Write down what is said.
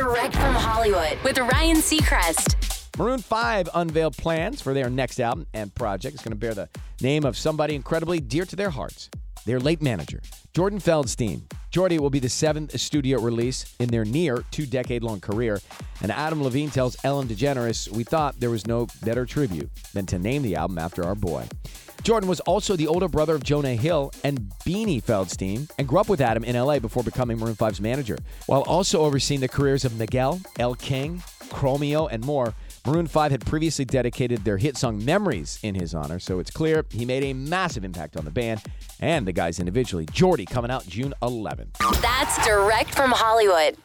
Direct from Hollywood with Ryan Seacrest. Maroon 5 unveiled plans for their next album and project. It's going to bear the name of somebody incredibly dear to their hearts, their late manager, Jordan Feldstein. Jordy will be the seventh studio release in their near two decade long career. And Adam Levine tells Ellen DeGeneres, We thought there was no better tribute than to name the album after our boy. Jordan was also the older brother of Jonah Hill and Beanie Feldstein and grew up with Adam in LA before becoming Maroon 5's manager. While also overseeing the careers of Miguel, Elle King, Chromeo, and more, Maroon 5 had previously dedicated their hit song Memories in his honor, so it's clear he made a massive impact on the band and the guys individually. Jordy coming out June 11th. That's direct from Hollywood.